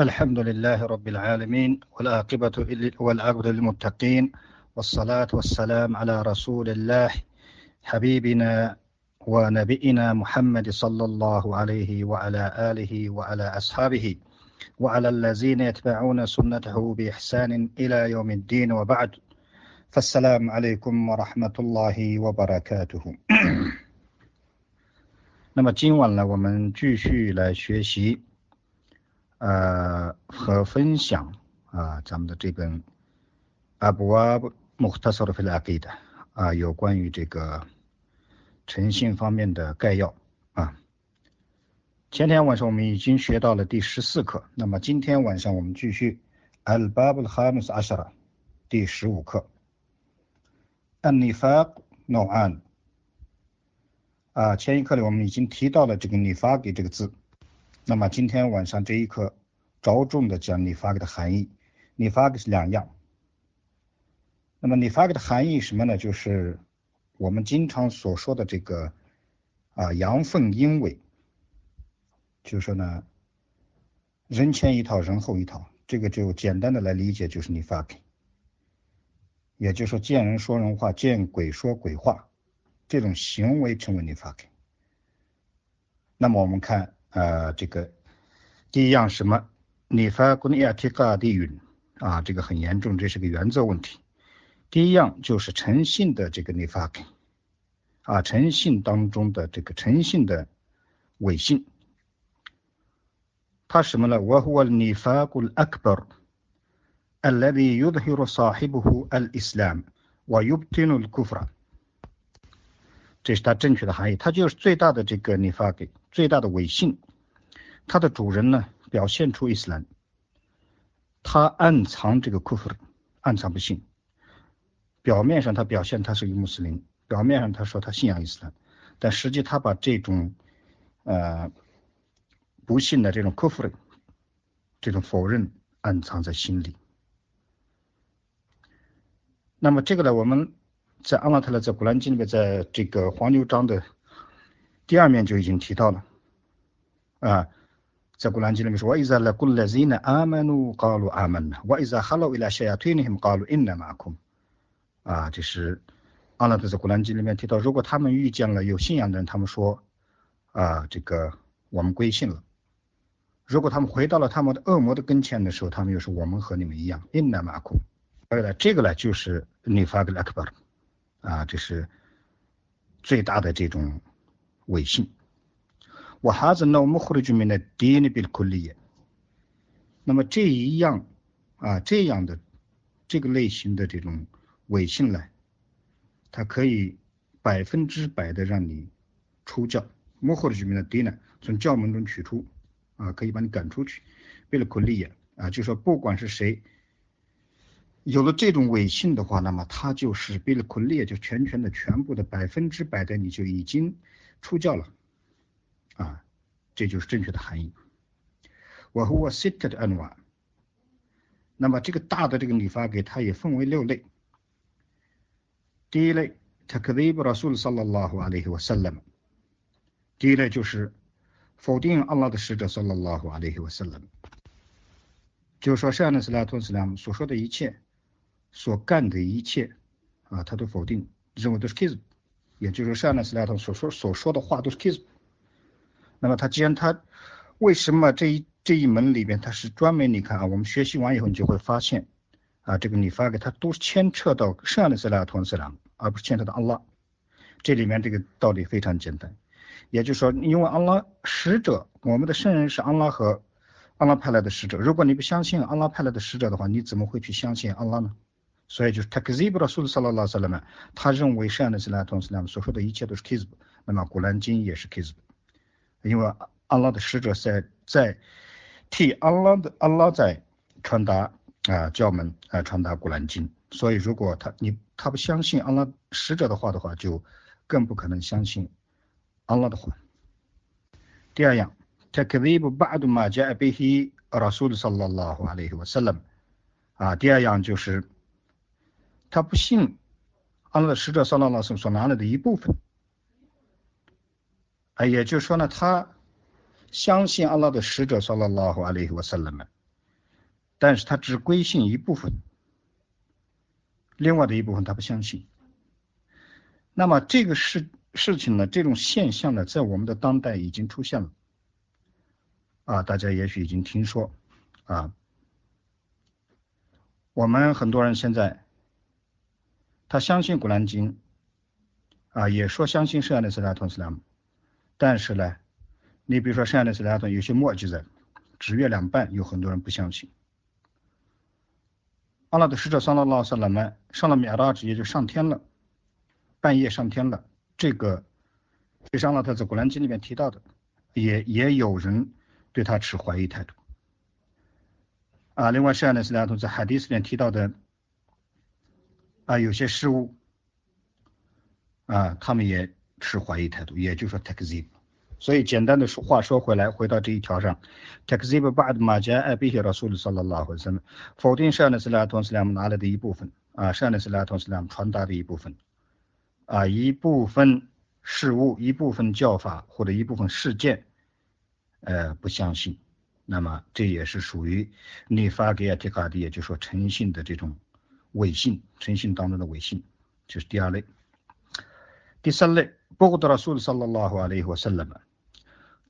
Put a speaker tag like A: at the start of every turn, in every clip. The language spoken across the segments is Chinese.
A: الحمد لله رب العالمين والعاقبة والعاقبة للمتقين والصلاة والسلام على رسول الله حبيبنا ونبينا محمد صلى الله عليه وعلى آله وعلى أصحابه وعلى الذين يتبعون سنته بإحسان إلى يوم الدين وبعد فالسلام عليكم ورحمة الله وبركاته 那么今晚呢，我们继续来学习 呃，和分享啊，咱们的这本阿布阿穆特索的菲拉给的啊，有关于这个诚信方面的概要啊。前天晚上我们已经学到了第十四课，那么今天晚上我们继续 Al Bab al Hamis Ashara 第十五课。An Nifaq No'an 啊，前一课里我们已经提到了这个 Nifaq 这个字。那么今天晚上这一课着重的讲你发给的含义，你发给是两样。那么你发给的含义什么呢？就是我们经常所说的这个啊阳奉阴违，就是说呢人前一套人后一套，这个就简单的来理解就是你发给，也就是说见人说人话，见鬼说鬼话，这种行为称为你发给。那么我们看。呃，这个第一样什么？你发过尼亚提嘎地云啊，这个很严重，这是个原则问题。第一样就是诚信的这个你发给啊，诚信当中的这个诚信的伪信，它什么呢？我和你发过阿克巴尔，الذي يظهر صاحبه الإسلام ويبطن الكفر。这是它正确的含义，它就是最大的这个你发给 最大的伪信，它的主人呢表现出伊斯兰，他暗藏这个库弗，暗藏不信，表面上他表现他是一个穆斯林，表面上他说他信仰伊斯兰，但实际他把这种呃不信的这种库弗，这种否认暗藏在心里。那么这个呢，我们。在阿拉特勒在古兰经里面，在这个黄牛章的第二面就已经提到了啊，在古兰经里面说：“我伊扎拉古勒兹呢阿曼努卡鲁阿曼呐，我伊扎哈罗伊拉谢亚推尼姆卡鲁因纳马库。”啊，这是阿拉在古兰经里面提到，如果他们遇见了有信仰的人，他们说啊，这个我们归信了；如果他们回到了他们的恶魔的跟前的时候，他们又说我们和你们一样因纳马库。对了，这个呢就是尼法格拉克巴尔。啊，这是最大的这种伪信。我哈子那我们后来就明了第一呢，比库利耶。那么这一样啊，这样的这个类型的这种伪信呢，它可以百分之百的让你出教。幕后的居民的第呢，从教门中取出啊，可以把你赶出去。为了库利耶啊，就说不管是谁。有了这种伪信的话，那么他就是贝勒库列，就全权的、全部的、百分之百的，你就已经出教了，啊，这就是正确的含义。我和我 sit 的 a n w a 那么这个大的这个理发给它也分为六类。第一类，takdib Rasul sallallahu alaihi wasallam。第一类就是否定阿拉的使者 sallallahu alaihi wasallam，就是说圣安的斯拉托斯拉姆所说的一切。所干的一切，啊，他都否定，认为都是 kiss，也就是说，善纳斯莱特所说所说的话都是 kiss。那么他既然他为什么这一这一门里边他是专门你看啊，我们学习完以后你就会发现，啊，这个你发给他都是牵扯到善纳斯莱特斯拉而不是牵扯到阿拉。这里面这个道理非常简单，也就是说，因为阿拉使者，我们的圣人是阿拉和阿拉派来的使者，如果你不相信阿拉派来的使者的话，你怎么会去相信阿拉呢？所以就是 takzib r a s u l s a l l a h u a l a i h 他认为善的斯拉同斯拉所说的一切都是 kizb，那么古兰经也是 kizb，因为阿拉的使者在在替阿拉的阿拉在传达啊教门啊传达古兰经，所以如果他你他不相信阿拉使者的话的话，就更不可能相信阿拉的话。第二样，takzib ba'd ma ja'a bihi rasul sallallahu alaihi wasallam，啊，第二样就是。他不信阿拉的使者萨拉老师所拿来的一部分，啊，也就是说呢，他相信阿拉的使者萨拉拉和阿里和萨拉们但是他只归信一部分，另外的一部分他不相信。那么这个事事情呢，这种现象呢，在我们的当代已经出现了，啊，大家也许已经听说，啊，我们很多人现在，他相信古兰经，啊，也说相信圣安的斯拉同斯拉姆，但是呢，你比如说剩下的斯拉通有些墨迹在，指月两半，有很多人不相信。阿拉的使者上了拉萨拉曼，上了米拉直，接就上天了。半夜上天了，这个这上了他在古兰经里面提到的，也也有人对他持怀疑态度。啊，另外是呢，斯拉图在海迪斯里面提到的，啊，有些事物，啊，他们也持怀疑态度，也就是说 takzib。所以简单的说话说回来，回到这一条上，takzib ba'd ma ja'a bihi rasul sallallahu alaihi wasallam，否定是呢，斯拉图斯拉姆拿来的一部分，啊，是呢，斯拉图斯拉姆传达的一部分。啊，一部分事物、一部分教法或者一部分事件，呃，不相信，那么这也是属于尼发给亚提卡的，也就是说诚信的这种伪信，诚信当中的伪信，这是第二类。第三类，不古德拉苏的萨拉拉和阿里和圣人们，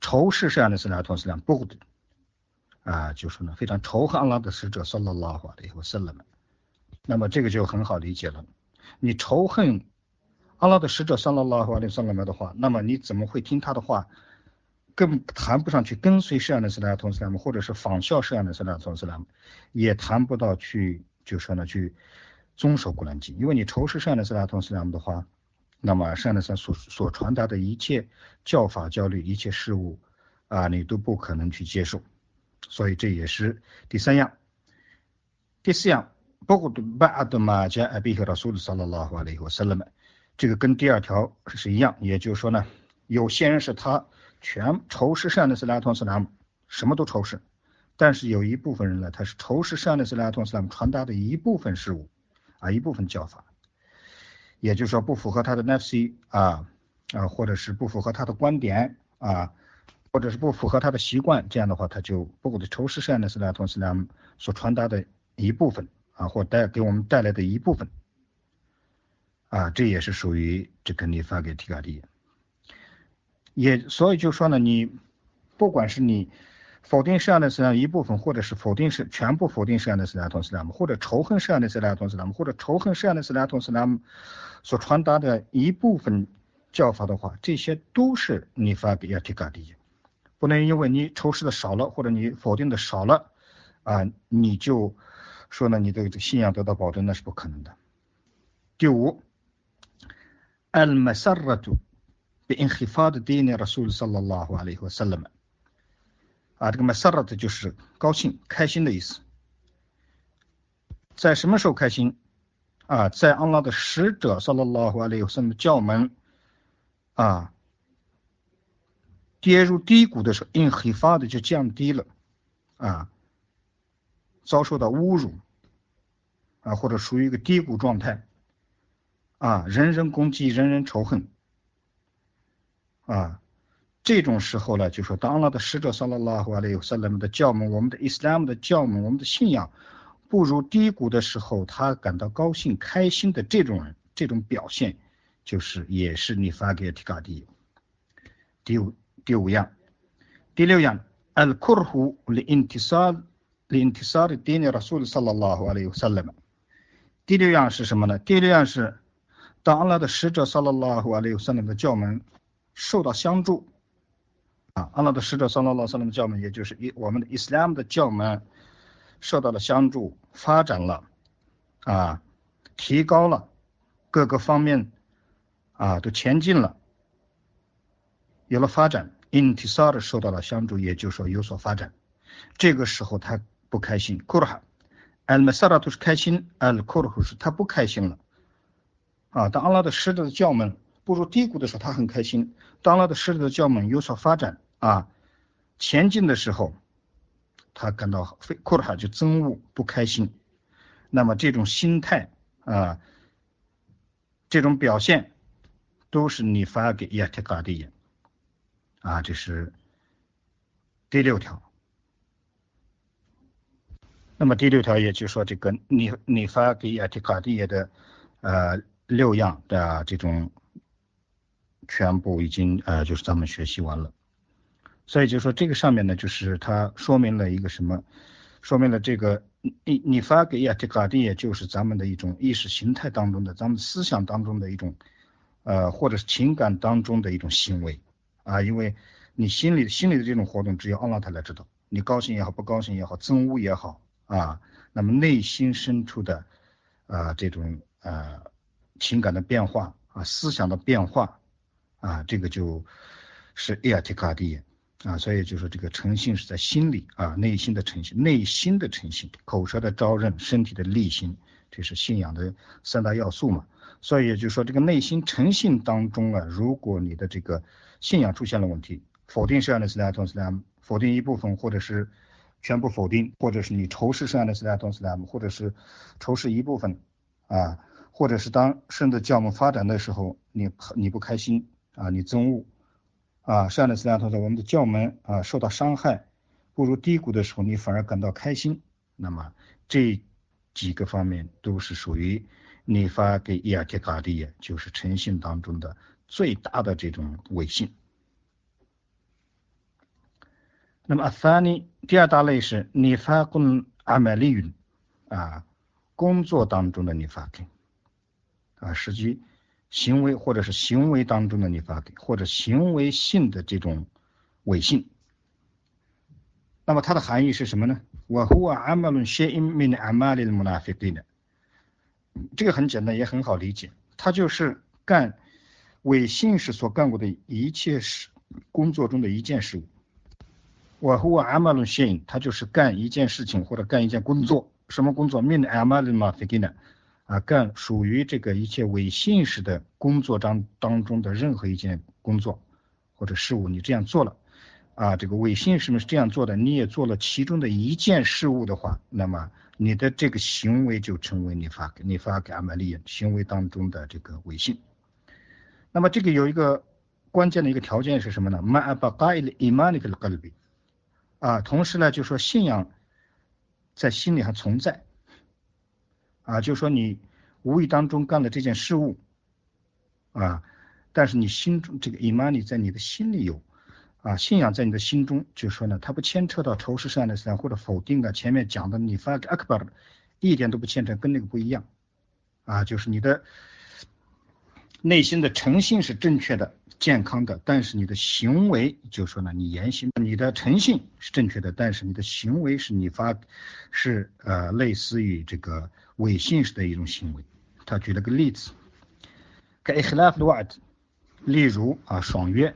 A: 仇视这样的斯拉托斯量，不古德，啊，就是呢非常仇恨阿拉的使者萨拉拉和阿里和圣人们，那么这个就很好理解了，你仇恨。阿拉的使者上了拉和阿里上了麦的话，那么你怎么会听他的话？更谈不上去跟随圣安的斯拉同斯拉姆，或者是仿效圣安的斯拉同斯拉姆，也谈不到去就说呢去遵守古兰经，因为你仇视圣安的斯拉同斯拉姆的话，那么圣安的斯所所传达的一切教法教律一切事物啊，你都不可能去接受，所以这也是第三样。第四样，包括巴阿德玛加阿比和拉苏的萨拉拉和阿里和萨拉姆。这个跟第二条是一样，也就是说呢，有些人是他全仇视善的斯拉通斯拉姆，什么都仇视，但是有一部分人呢，他是仇视善的斯拉通斯拉姆传达的一部分事物啊，一部分教法，也就是说不符合他的 NFC 啊啊，或者是不符合他的观点啊，或者是不符合他的习惯，这样的话他就不过的仇视善的斯拉托斯拉姆所传达的一部分啊，或带给我们带来的一部分。啊，这也是属于这个你发给提卡蒂，也所以就说呢，你不管是你否定摄样的斯拉一部分，或者是否定是全部否定摄样的斯拉同斯拉姆，或者仇恨摄样的斯拉同斯拉姆，或者仇恨摄样的斯拉同斯拉姆所传达的一部分教法的话，这些都是你发给亚提卡蒂，不能因为你仇视的少了，或者你否定的少了，啊，你就说呢，你的信仰得到保证，那是不可能的。第五。المسرة بانخفاض دين الرسول صلى الله عليه وسلم 啊，这个 masarat 就是高兴、开心的意思。在什么时候开心？啊，在安拉的使者萨拉拉瓦里有什么叫门啊跌入低谷的时候，因黑发的就降低了啊，遭受到侮辱啊，或者属于一个低谷状态啊，人人攻击，人人仇恨啊。这种时候呢，就说当了的使者萨拉拉和阿里萨拉姆的教门，我们的伊斯兰的教门，我们的信仰步入低谷的时候，他感到高兴、开心的这种人，这种表现，就是也是你发给提卡蒂。第五第五样，第六样，al kurhu li intisar li intisar din rasul sallallahu alaihi wasallam。第六样是什么呢？第六样是。当阿拉的使者萨拉拉和阿里萨拉的教门受到相助，啊，阿拉的使者桑拉拉萨拉的教门，也就是伊我们的伊斯兰的教门受到了相助，发展了，啊，提高了，各个方面啊都前进了，有了发展，intisar 受到了相助，也就是说有所发展，这个时候他不开心，kurha，al masara 都是开心，al kurhu 是他不开心了。啊，当阿拉的使者的教门步入低谷的时候，他很开心；当他的狮子的教门有所发展啊，前进的时候，他感到非库尔哈就憎恶不开心。那么这种心态啊，这种表现，都是你发给亚特嘎的人啊，这是第六条。那么第六条也就是说这个你你发给亚提卡蒂耶的呃六样的这种全部已经呃就是咱们学习完了，所以就说这个上面呢就是它说明了一个什么，说明了这个你你发给亚提卡蒂也就是咱们的一种意识形态当中的咱们思想当中的一种呃或者是情感当中的一种行为啊，因为你心里心里的这种活动只有阿拉他来知道，你高兴也好不高兴也好憎恶也好。啊，那么内心深处的啊这种呃情感的变化啊思想的变化啊这个就是埃尔提卡蒂啊，所以就说这个诚信是在心里啊内心的诚信，内心的诚信，口舌的招认，身体的力行，这是信仰的三大要素嘛。所以也就是说这个内心诚信当中啊，如果你的这个信仰出现了问题，否定圣安的斯拉同斯拉否定一部分或者是。全部否定，或者是你仇视圣安的斯拉同斯拉姆，或者是仇视一部分啊，或者是当圣的教母发展的时候，你你不开心啊，你憎恶啊，圣安的斯拉同斯，我们的教门啊受到伤害，步入低谷的时候，你反而感到开心，那么这几个方面都是属于你发给伊尔提卡蒂，就是诚信当中的最大的这种伪信。那么阿萨尼第二大类是你发跟阿麦利云啊，工作当中的你发给啊，实际行为或者是行为当中的尼法根，或者行为性的这种伪信。那么它的含义是什么呢？我和我阿麦伦谢因 min 阿麦利的穆纳菲对的，这个很简单也很好理解，它就是干伪信时所干过的一切事工作中的一件事物。我和我阿玛伦信，他就是干一件事情或者干一件工作，什么工作？命阿玛伦嘛，费给呢？啊，干属于这个一切伪信使的工作当当中的任何一件工作或者事物，你这样做了，啊，这个伪信使们是这样做的，你也做了其中的一件事物的话，那么你的这个行为就成为你发给你发给阿玛利亚行为当中的这个伪信。那么这个有一个关键的一个条件是什么呢？马阿巴盖伊伊玛尼克的格里比。啊，同时呢，就说信仰在心里还存在，啊，就说你无意当中干了这件事物，啊，但是你心中这个 imani 在你的心里有，啊，信仰在你的心中，就说呢，它不牵扯到仇视善的善或者否定的前面讲的你发 akbar，一点都不牵扯，跟那个不一样，啊，就是你的内心的诚信是正确的。健康的，但是你的行为就说呢，你言行，你的诚信是正确的，但是你的行为是你发，是呃类似于这个伪信式的一种行为。他举了个例子，给 ihlaf 的 word，例如啊爽约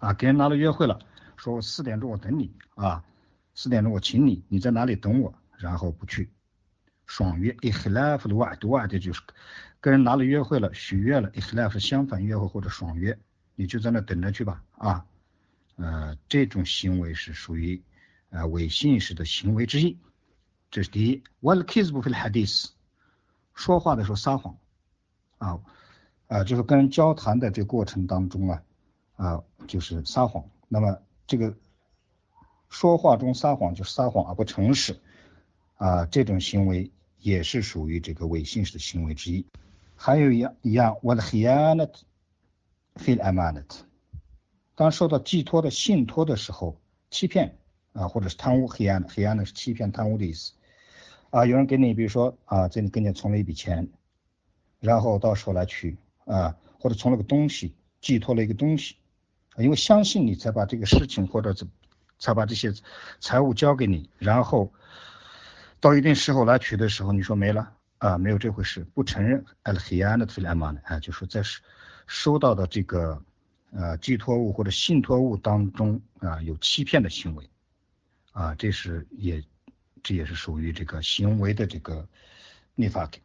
A: 啊跟人拿了约会了，说我四点钟我等你啊，四点钟我请你，你在哪里等我，然后不去，爽约 ihlaf 的 word word 就是跟人拿了约会了，许愿了，ihlaf 是相反约会或者爽约。你就在那等着去吧，啊，呃，这种行为是属于呃伪信使的行为之一，这是第一。Wal kizbu fil hadith，说话的时候撒谎，啊，啊，就是跟人交谈的这过程当中啊，啊，就是撒谎。那么这个说话中撒谎就是撒谎而不诚实，啊，这种行为也是属于这个伪信使的行为之一。还有一样一样，Wal khianat。Feel amanat，当受到寄托的信托的时候，欺骗啊，或者是贪污黑暗的，黑暗的是欺骗贪污的意思啊。有人给你，比如说啊，这里给你存了一笔钱，然后到时候来取啊，或者存了个东西，寄托了一个东西，因为相信你才把这个事情或者怎才把这些财物交给你，然后到一定时候来取的时候，你说没了啊，没有这回事，不承认 al 黑暗的 feel amanat 啊，就说在是。收到的这个呃寄托物或者信托物当中啊有欺骗的行为啊，这是也这也是属于这个行为的这个逆法给。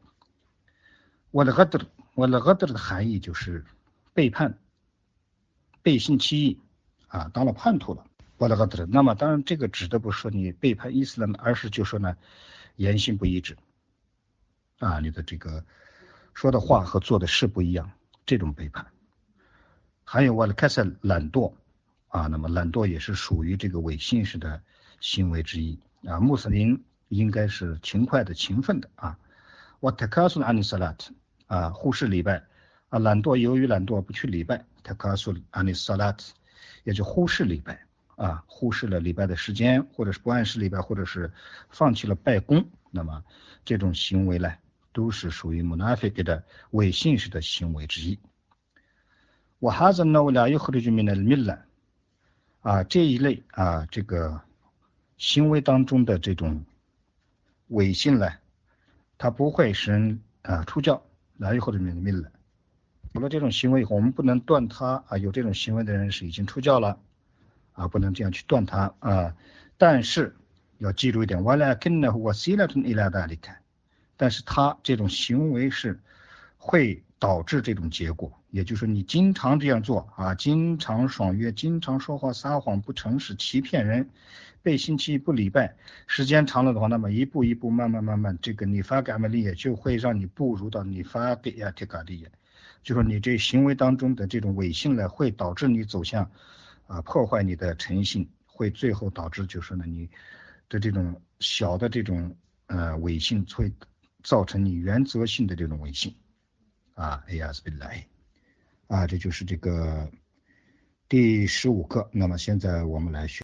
A: 我的 ghadr 我的 ghadr 的含义就是背叛、背信弃义啊，当了叛徒了。我的阿德那么当然这个指的不是说你背叛伊斯兰，而是就说呢言行不一致啊，你的这个说的话和做的事不一样。这种背叛，还有我的开始懒惰啊，那么懒惰也是属于这个伪信式的行为之一啊。穆斯林应该是勤快的、勤奋的啊。我特卡苏安尼萨拉特啊，忽视礼拜啊，懒惰由于懒惰不去礼拜，特卡苏安尼萨拉特，也就忽视礼拜啊，忽视了礼拜的时间，或者是不按时礼拜，或者是放弃了拜功，那么这种行为呢，都是属于穆纳菲格的伪信士的行为之一。我哈子呢，我俩又和这句名的米了啊，这一类啊，这个行为当中的这种伪信呢，它不会使人啊出教，哪有或者名的米了。有了这种行为以后，我们不能断他啊，有这种行为的人是已经出教了啊，不能这样去断他啊。但是要记住一点，我俩跟呢但是他这种行为是会。导致这种结果，也就是说你经常这样做啊，经常爽约，经常说话撒谎不诚实欺骗人，背信弃义不礼拜，时间长了的话，那么一步一步慢慢慢慢，这个你发感玛利也就会让你步入到你发给亚提卡利也，就说你这行为当中的这种伪信呢，会导致你走向啊破坏你的诚信，会最后导致就是呢你的这种小的这种呃伪信会造成你原则性的这种违信。啊，哎呀，是本来，啊，这就是这个第十五课。那么现在我们来学。